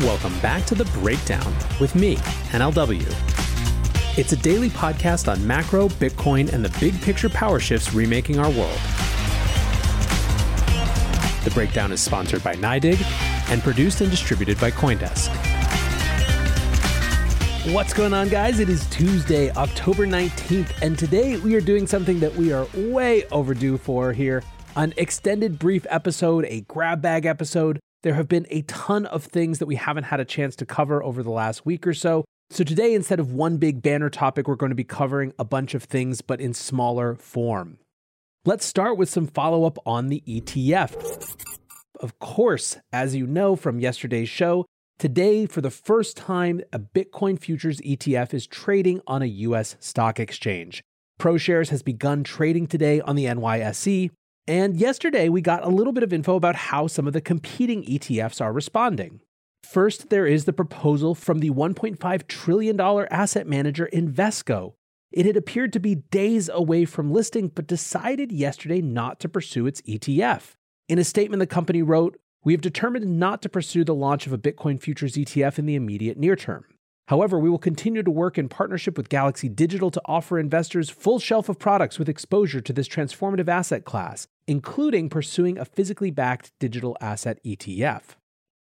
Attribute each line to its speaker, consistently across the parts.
Speaker 1: Welcome back to The Breakdown with me, NLW. It's a daily podcast on macro, Bitcoin, and the big picture power shifts remaking our world. The Breakdown is sponsored by NYDIG and produced and distributed by Coindesk. What's going on, guys? It is Tuesday, October 19th, and today we are doing something that we are way overdue for here an extended brief episode, a grab bag episode. There have been a ton of things that we haven't had a chance to cover over the last week or so. So, today, instead of one big banner topic, we're going to be covering a bunch of things, but in smaller form. Let's start with some follow up on the ETF. Of course, as you know from yesterday's show, today, for the first time, a Bitcoin futures ETF is trading on a US stock exchange. ProShares has begun trading today on the NYSE, and yesterday, we got a little bit of info about how some of the competing ETFs are responding. First, there is the proposal from the $1.5 trillion asset manager Invesco. It had appeared to be days away from listing, but decided yesterday not to pursue its ETF. In a statement, the company wrote, We have determined not to pursue the launch of a Bitcoin futures ETF in the immediate near term. However, we will continue to work in partnership with Galaxy Digital to offer investors full shelf of products with exposure to this transformative asset class, including pursuing a physically backed digital asset ETF.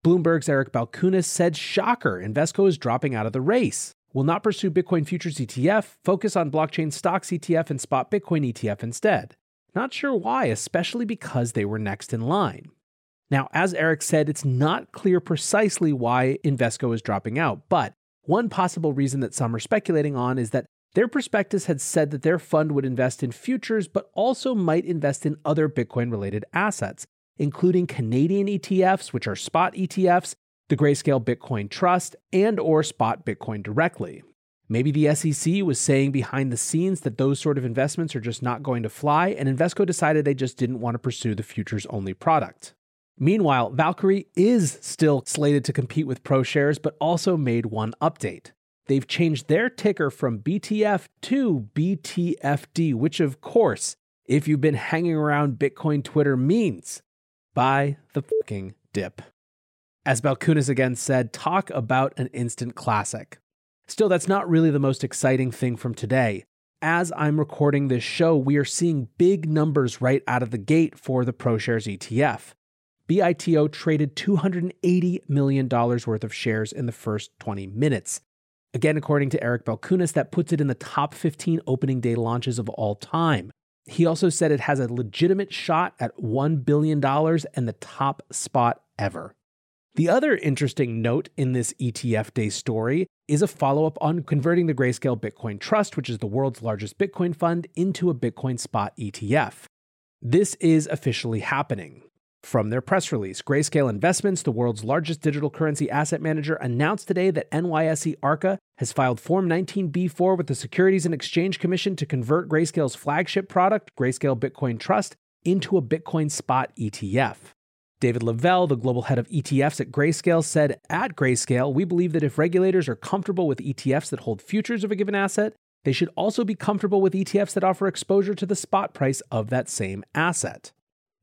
Speaker 1: Bloomberg's Eric Balchunas said, Shocker, Invesco is dropping out of the race. Will not pursue Bitcoin futures ETF, focus on blockchain stocks ETF and spot Bitcoin ETF instead. Not sure why, especially because they were next in line. Now, as Eric said, it's not clear precisely why Invesco is dropping out, but one possible reason that some are speculating on is that their prospectus had said that their fund would invest in futures, but also might invest in other Bitcoin related assets, including Canadian ETFs, which are spot ETFs, the Grayscale Bitcoin Trust, and or spot Bitcoin directly. Maybe the SEC was saying behind the scenes that those sort of investments are just not going to fly, and Invesco decided they just didn't want to pursue the futures only product. Meanwhile, Valkyrie is still slated to compete with ProShares, but also made one update. They've changed their ticker from BTF to BTFD, which, of course, if you've been hanging around Bitcoin Twitter, means buy the fucking dip. As Balchunas again said, talk about an instant classic. Still, that's not really the most exciting thing from today. As I'm recording this show, we are seeing big numbers right out of the gate for the ProShares ETF. BITO traded $280 million worth of shares in the first 20 minutes. Again, according to Eric Balchunas, that puts it in the top 15 opening day launches of all time. He also said it has a legitimate shot at $1 billion and the top spot ever. The other interesting note in this ETF day story is a follow up on converting the Grayscale Bitcoin Trust, which is the world's largest Bitcoin fund, into a Bitcoin spot ETF. This is officially happening. From their press release, Grayscale Investments, the world's largest digital currency asset manager, announced today that NYSE ARCA has filed Form 19B4 with the Securities and Exchange Commission to convert Grayscale's flagship product, Grayscale Bitcoin Trust, into a Bitcoin spot ETF. David LaValle, the global head of ETFs at Grayscale, said At Grayscale, we believe that if regulators are comfortable with ETFs that hold futures of a given asset, they should also be comfortable with ETFs that offer exposure to the spot price of that same asset.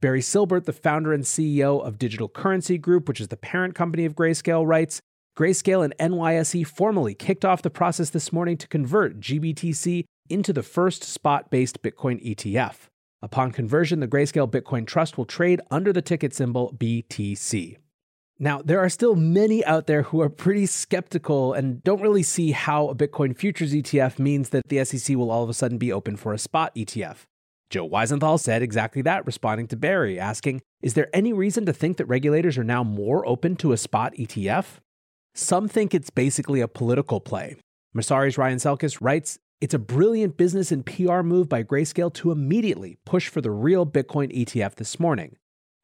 Speaker 1: Barry Silbert, the founder and CEO of Digital Currency Group, which is the parent company of Grayscale, writes Grayscale and NYSE formally kicked off the process this morning to convert GBTC into the first spot based Bitcoin ETF. Upon conversion, the Grayscale Bitcoin Trust will trade under the ticket symbol BTC. Now, there are still many out there who are pretty skeptical and don't really see how a Bitcoin futures ETF means that the SEC will all of a sudden be open for a spot ETF. Joe Weisenthal said exactly that, responding to Barry, asking, Is there any reason to think that regulators are now more open to a spot ETF? Some think it's basically a political play. Messari's Ryan Selkis writes, It's a brilliant business and PR move by Grayscale to immediately push for the real Bitcoin ETF this morning.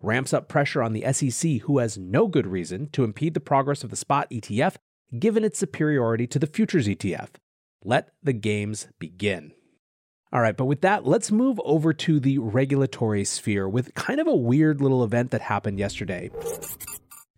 Speaker 1: Ramps up pressure on the SEC, who has no good reason to impede the progress of the spot ETF given its superiority to the futures ETF. Let the games begin. All right, but with that, let's move over to the regulatory sphere with kind of a weird little event that happened yesterday.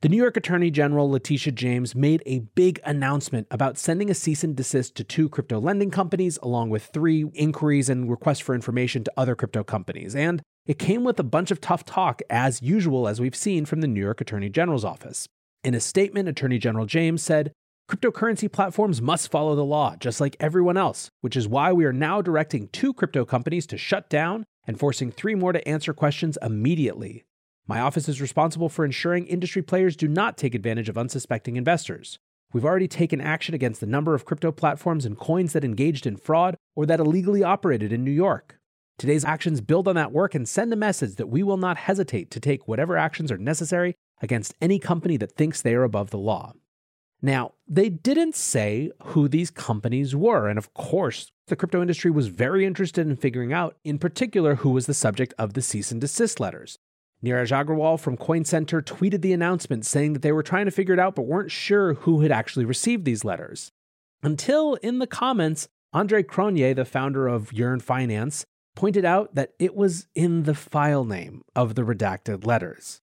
Speaker 1: The New York Attorney General Letitia James made a big announcement about sending a cease and desist to two crypto lending companies, along with three inquiries and requests for information to other crypto companies. And it came with a bunch of tough talk, as usual, as we've seen from the New York Attorney General's office. In a statement, Attorney General James said, Cryptocurrency platforms must follow the law, just like everyone else, which is why we are now directing two crypto companies to shut down and forcing three more to answer questions immediately. My office is responsible for ensuring industry players do not take advantage of unsuspecting investors. We've already taken action against the number of crypto platforms and coins that engaged in fraud or that illegally operated in New York. Today's actions build on that work and send a message that we will not hesitate to take whatever actions are necessary against any company that thinks they are above the law. Now, they didn't say who these companies were, and of course, the crypto industry was very interested in figuring out, in particular, who was the subject of the cease and desist letters. Neeraj Agrawal from Coin Center tweeted the announcement saying that they were trying to figure it out but weren't sure who had actually received these letters. Until in the comments, Andre Cronje, the founder of Yearn Finance, pointed out that it was in the file name of the redacted letters.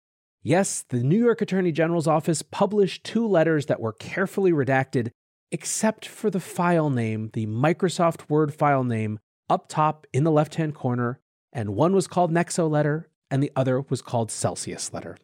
Speaker 1: Yes, the New York Attorney General's office published two letters that were carefully redacted, except for the file name, the Microsoft Word file name, up top in the left hand corner, and one was called Nexo letter and the other was called Celsius letter.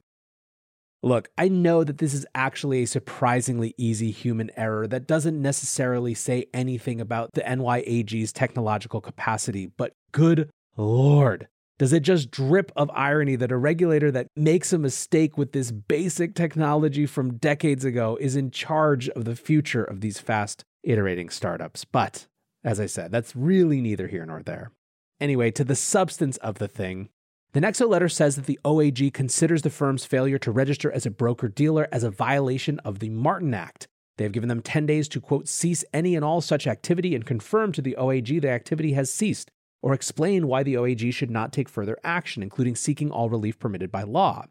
Speaker 1: Look, I know that this is actually a surprisingly easy human error that doesn't necessarily say anything about the NYAG's technological capacity, but good lord, does it just drip of irony that a regulator that makes a mistake with this basic technology from decades ago is in charge of the future of these fast iterating startups? But as I said, that's really neither here nor there. Anyway, to the substance of the thing, the Nexo letter says that the OAG considers the firm's failure to register as a broker dealer as a violation of the Martin Act. They have given them 10 days to, quote, cease any and all such activity and confirm to the OAG the activity has ceased or explain why the OAG should not take further action, including seeking all relief permitted by law.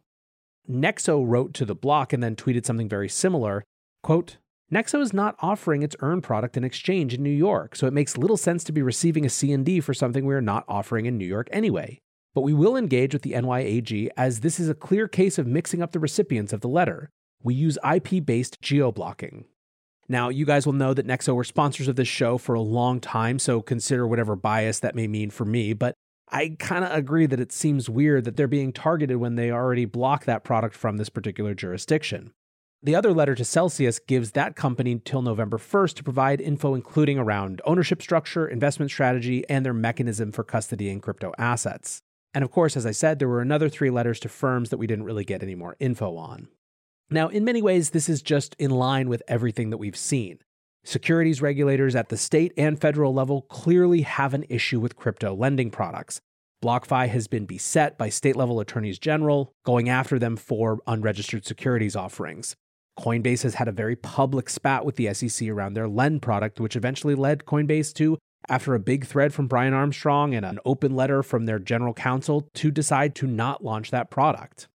Speaker 1: Nexo wrote to the block and then tweeted something very similar. Quote, Nexo is not offering its earn product in exchange in New York, so it makes little sense to be receiving a C&D for something we are not offering in New York anyway. But we will engage with the NYAG as this is a clear case of mixing up the recipients of the letter. We use IP based geo-blocking. Now, you guys will know that Nexo were sponsors of this show for a long time, so consider whatever bias that may mean for me. But I kind of agree that it seems weird that they're being targeted when they already block that product from this particular jurisdiction. The other letter to Celsius gives that company till November 1st to provide info including around ownership structure, investment strategy, and their mechanism for custody custodying crypto assets. And of course, as I said, there were another three letters to firms that we didn't really get any more info on. Now, in many ways, this is just in line with everything that we've seen. Securities regulators at the state and federal level clearly have an issue with crypto lending products. BlockFi has been beset by state level attorneys general going after them for unregistered securities offerings. Coinbase has had a very public spat with the SEC around their Lend product, which eventually led Coinbase to, after a big thread from Brian Armstrong and an open letter from their general counsel, to decide to not launch that product.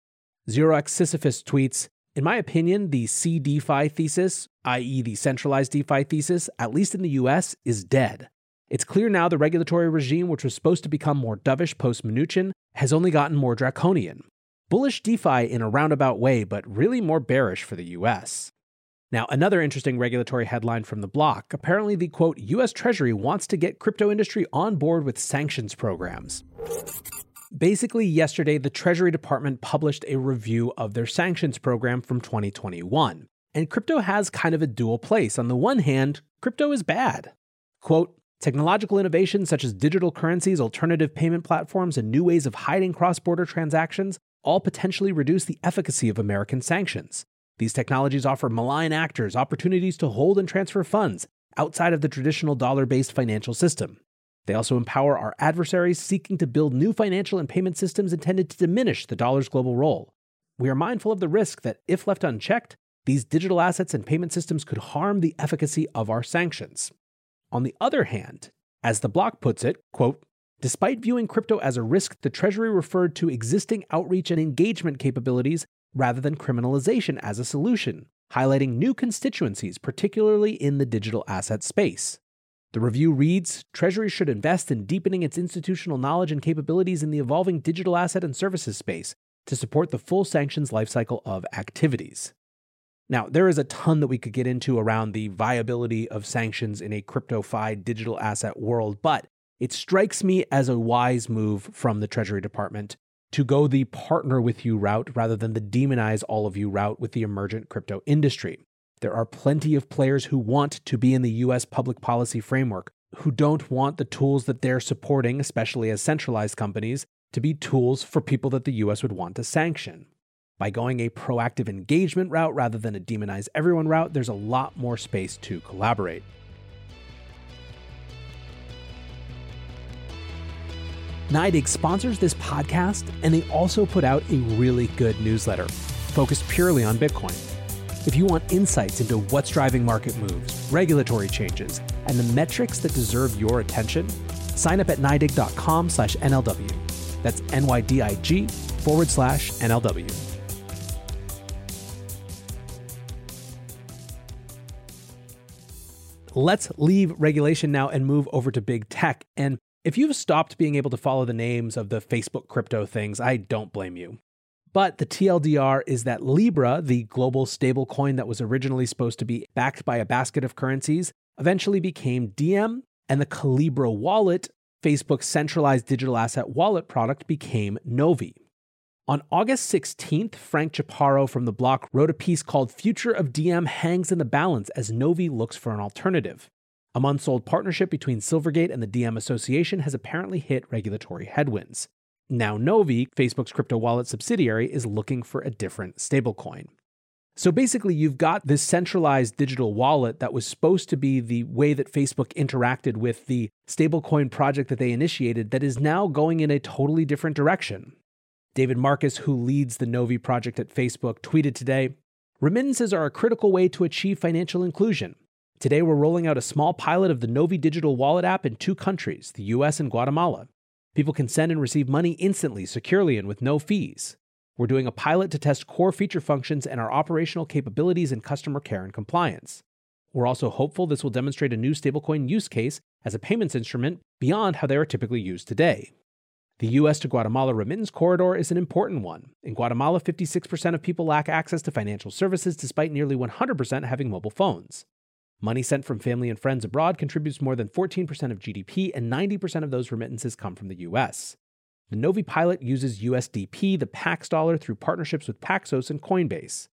Speaker 1: Xerox Sisyphus tweets in my opinion, the CDeFi thesis, i.e., the centralized DeFi thesis, at least in the US, is dead. It's clear now the regulatory regime, which was supposed to become more dovish post Mnuchin, has only gotten more draconian. Bullish DeFi in a roundabout way, but really more bearish for the US. Now, another interesting regulatory headline from the block apparently, the quote, US Treasury wants to get crypto industry on board with sanctions programs. Basically, yesterday, the Treasury Department published a review of their sanctions program from 2021. And crypto has kind of a dual place. On the one hand, crypto is bad. Quote, Technological innovations such as digital currencies, alternative payment platforms, and new ways of hiding cross border transactions all potentially reduce the efficacy of American sanctions. These technologies offer malign actors opportunities to hold and transfer funds outside of the traditional dollar based financial system. They also empower our adversaries seeking to build new financial and payment systems intended to diminish the dollar's global role. We are mindful of the risk that, if left unchecked, these digital assets and payment systems could harm the efficacy of our sanctions. On the other hand, as the block puts it, quote, despite viewing crypto as a risk, the Treasury referred to existing outreach and engagement capabilities rather than criminalization as a solution, highlighting new constituencies, particularly in the digital asset space. The review reads Treasury should invest in deepening its institutional knowledge and capabilities in the evolving digital asset and services space to support the full sanctions lifecycle of activities. Now, there is a ton that we could get into around the viability of sanctions in a crypto-fied digital asset world, but it strikes me as a wise move from the Treasury Department to go the partner with you route rather than the demonize all of you route with the emergent crypto industry. There are plenty of players who want to be in the US public policy framework, who don't want the tools that they're supporting, especially as centralized companies, to be tools for people that the US would want to sanction. By going a proactive engagement route rather than a demonize everyone route, there's a lot more space to collaborate. NYDIG sponsors this podcast, and they also put out a really good newsletter focused purely on Bitcoin. If you want insights into what's driving market moves, regulatory changes, and the metrics that deserve your attention, sign up at NYDIG.com slash NLW. That's N-Y-D-I-G forward slash NLW. Let's leave regulation now and move over to big tech. And if you've stopped being able to follow the names of the Facebook crypto things, I don't blame you. But the TLDR is that Libra, the global stablecoin that was originally supposed to be backed by a basket of currencies, eventually became Diem, and the Calibra wallet, Facebook's centralized digital asset wallet product, became Novi. On August 16th, Frank Chaparro from The Block wrote a piece called Future of Diem Hangs in the Balance as Novi Looks for an Alternative. A months old partnership between Silvergate and the Diem Association has apparently hit regulatory headwinds. Now, Novi, Facebook's crypto wallet subsidiary, is looking for a different stablecoin. So basically, you've got this centralized digital wallet that was supposed to be the way that Facebook interacted with the stablecoin project that they initiated that is now going in a totally different direction. David Marcus, who leads the Novi project at Facebook, tweeted today Remittances are a critical way to achieve financial inclusion. Today, we're rolling out a small pilot of the Novi digital wallet app in two countries, the US and Guatemala. People can send and receive money instantly, securely, and with no fees. We're doing a pilot to test core feature functions and our operational capabilities in customer care and compliance. We're also hopeful this will demonstrate a new stablecoin use case as a payments instrument beyond how they are typically used today. The US to Guatemala remittance corridor is an important one. In Guatemala, 56% of people lack access to financial services despite nearly 100% having mobile phones. Money sent from family and friends abroad contributes more than 14% of GDP, and 90% of those remittances come from the US. The Novi pilot uses USDP, the Pax dollar, through partnerships with Paxos and Coinbase.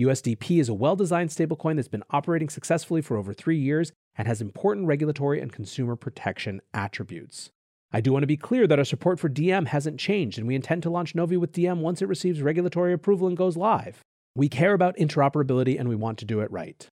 Speaker 1: USDP is a well designed stablecoin that's been operating successfully for over three years and has important regulatory and consumer protection attributes. I do want to be clear that our support for Diem hasn't changed, and we intend to launch Novi with Diem once it receives regulatory approval and goes live. We care about interoperability and we want to do it right.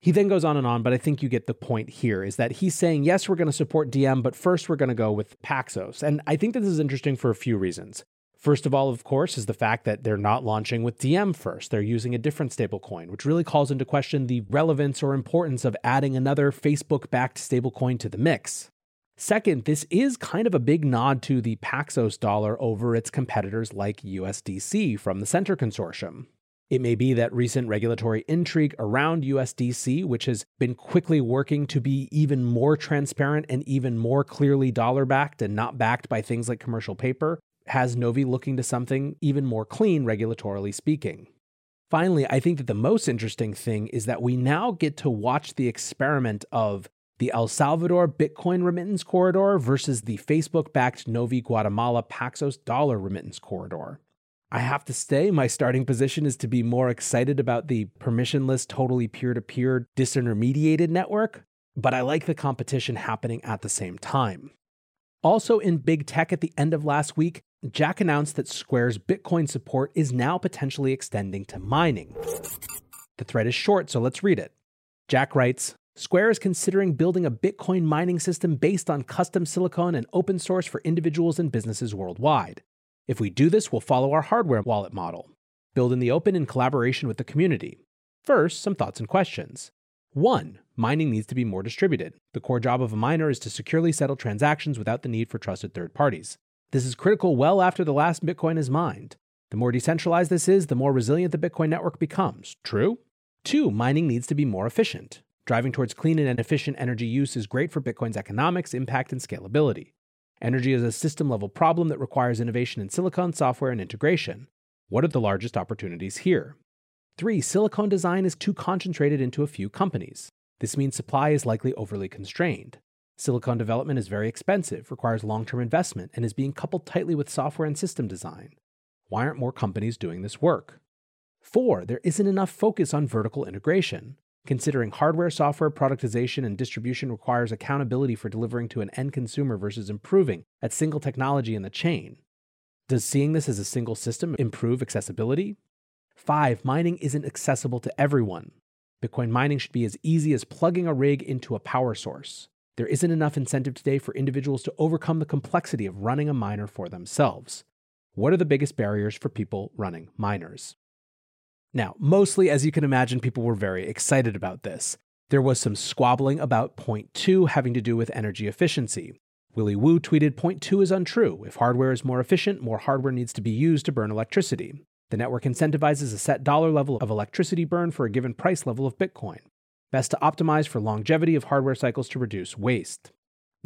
Speaker 1: He then goes on and on, but I think you get the point here is that he's saying, yes, we're going to support Diem, but first we're going to go with Paxos. And I think that this is interesting for a few reasons. First of all, of course, is the fact that they're not launching with Diem first. They're using a different stablecoin, which really calls into question the relevance or importance of adding another Facebook backed stablecoin to the mix. Second, this is kind of a big nod to the Paxos dollar over its competitors like USDC from the Centre Consortium. It may be that recent regulatory intrigue around USDC, which has been quickly working to be even more transparent and even more clearly dollar backed and not backed by things like commercial paper, has Novi looking to something even more clean, regulatorily speaking. Finally, I think that the most interesting thing is that we now get to watch the experiment of the El Salvador Bitcoin remittance corridor versus the Facebook backed Novi Guatemala Paxos dollar remittance corridor. I have to stay. my starting position is to be more excited about the permissionless, totally peer to peer, disintermediated network, but I like the competition happening at the same time. Also, in big tech at the end of last week, Jack announced that Square's Bitcoin support is now potentially extending to mining. The thread is short, so let's read it. Jack writes Square is considering building a Bitcoin mining system based on custom silicon and open source for individuals and businesses worldwide. If we do this, we'll follow our hardware wallet model, build in the open in collaboration with the community. First, some thoughts and questions. One, mining needs to be more distributed. The core job of a miner is to securely settle transactions without the need for trusted third parties. This is critical well after the last Bitcoin is mined. The more decentralized this is, the more resilient the Bitcoin network becomes. True? Two, mining needs to be more efficient. Driving towards clean and efficient energy use is great for Bitcoin's economics, impact, and scalability. Energy is a system level problem that requires innovation in silicon, software, and integration. What are the largest opportunities here? Three, silicon design is too concentrated into a few companies. This means supply is likely overly constrained. Silicon development is very expensive, requires long term investment, and is being coupled tightly with software and system design. Why aren't more companies doing this work? Four, there isn't enough focus on vertical integration. Considering hardware, software, productization, and distribution requires accountability for delivering to an end consumer versus improving at single technology in the chain. Does seeing this as a single system improve accessibility? Five, mining isn't accessible to everyone. Bitcoin mining should be as easy as plugging a rig into a power source. There isn't enough incentive today for individuals to overcome the complexity of running a miner for themselves. What are the biggest barriers for people running miners? Now, mostly, as you can imagine, people were very excited about this. There was some squabbling about point two having to do with energy efficiency. Willy Woo tweeted Point two is untrue. If hardware is more efficient, more hardware needs to be used to burn electricity. The network incentivizes a set dollar level of electricity burn for a given price level of Bitcoin. Best to optimize for longevity of hardware cycles to reduce waste.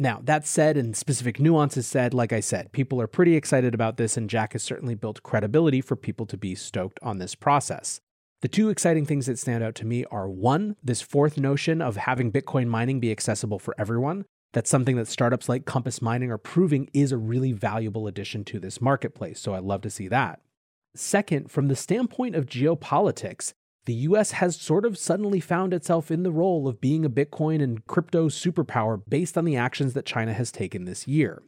Speaker 1: Now, that said, and specific nuances said, like I said, people are pretty excited about this, and Jack has certainly built credibility for people to be stoked on this process. The two exciting things that stand out to me are one, this fourth notion of having Bitcoin mining be accessible for everyone. That's something that startups like Compass Mining are proving is a really valuable addition to this marketplace. So I love to see that. Second, from the standpoint of geopolitics, the US has sort of suddenly found itself in the role of being a Bitcoin and crypto superpower based on the actions that China has taken this year.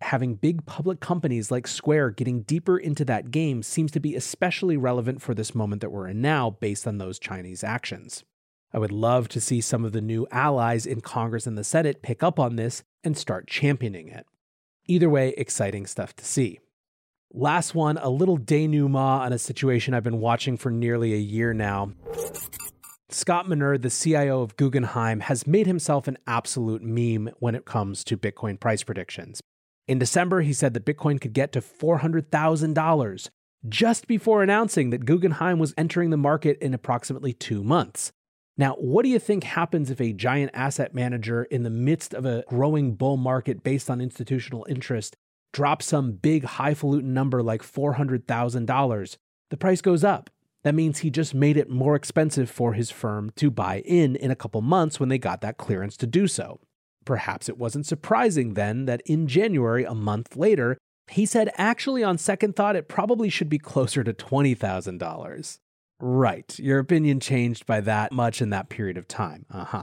Speaker 1: Having big public companies like Square getting deeper into that game seems to be especially relevant for this moment that we're in now based on those Chinese actions. I would love to see some of the new allies in Congress and the Senate pick up on this and start championing it. Either way, exciting stuff to see. Last one, a little denouement on a situation I've been watching for nearly a year now. Scott Minerd, the CIO of Guggenheim, has made himself an absolute meme when it comes to Bitcoin price predictions. In December, he said that Bitcoin could get to $400,000 just before announcing that Guggenheim was entering the market in approximately two months. Now, what do you think happens if a giant asset manager in the midst of a growing bull market based on institutional interest drop some big highfalutin number like $400,000, the price goes up. That means he just made it more expensive for his firm to buy in in a couple months when they got that clearance to do so. Perhaps it wasn't surprising then that in January, a month later, he said actually on second thought it probably should be closer to $20,000. Right, your opinion changed by that much in that period of time. Uh huh.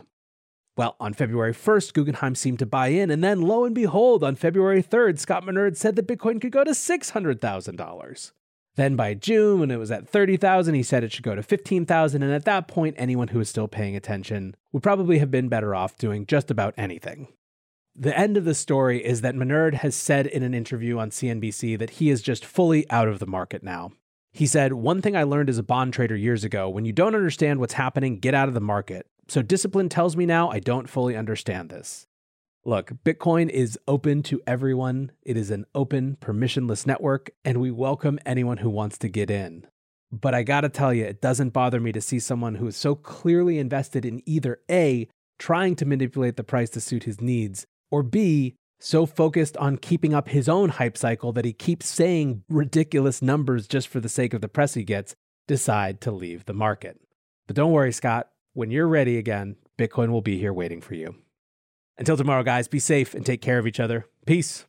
Speaker 1: Well, on February 1st, Guggenheim seemed to buy in, and then lo and behold, on February 3rd, Scott Minerd said that Bitcoin could go to $600,000. Then by June, when it was at 30,000, he said it should go to 15,000, and at that point, anyone who was still paying attention would probably have been better off doing just about anything. The end of the story is that Minerd has said in an interview on CNBC that he is just fully out of the market now. He said, One thing I learned as a bond trader years ago when you don't understand what's happening, get out of the market. So discipline tells me now I don't fully understand this. Look, Bitcoin is open to everyone. It is an open, permissionless network, and we welcome anyone who wants to get in. But I gotta tell you, it doesn't bother me to see someone who is so clearly invested in either A, trying to manipulate the price to suit his needs, or B, so focused on keeping up his own hype cycle that he keeps saying ridiculous numbers just for the sake of the press he gets, decide to leave the market. But don't worry, Scott, when you're ready again, Bitcoin will be here waiting for you. Until tomorrow, guys, be safe and take care of each other. Peace.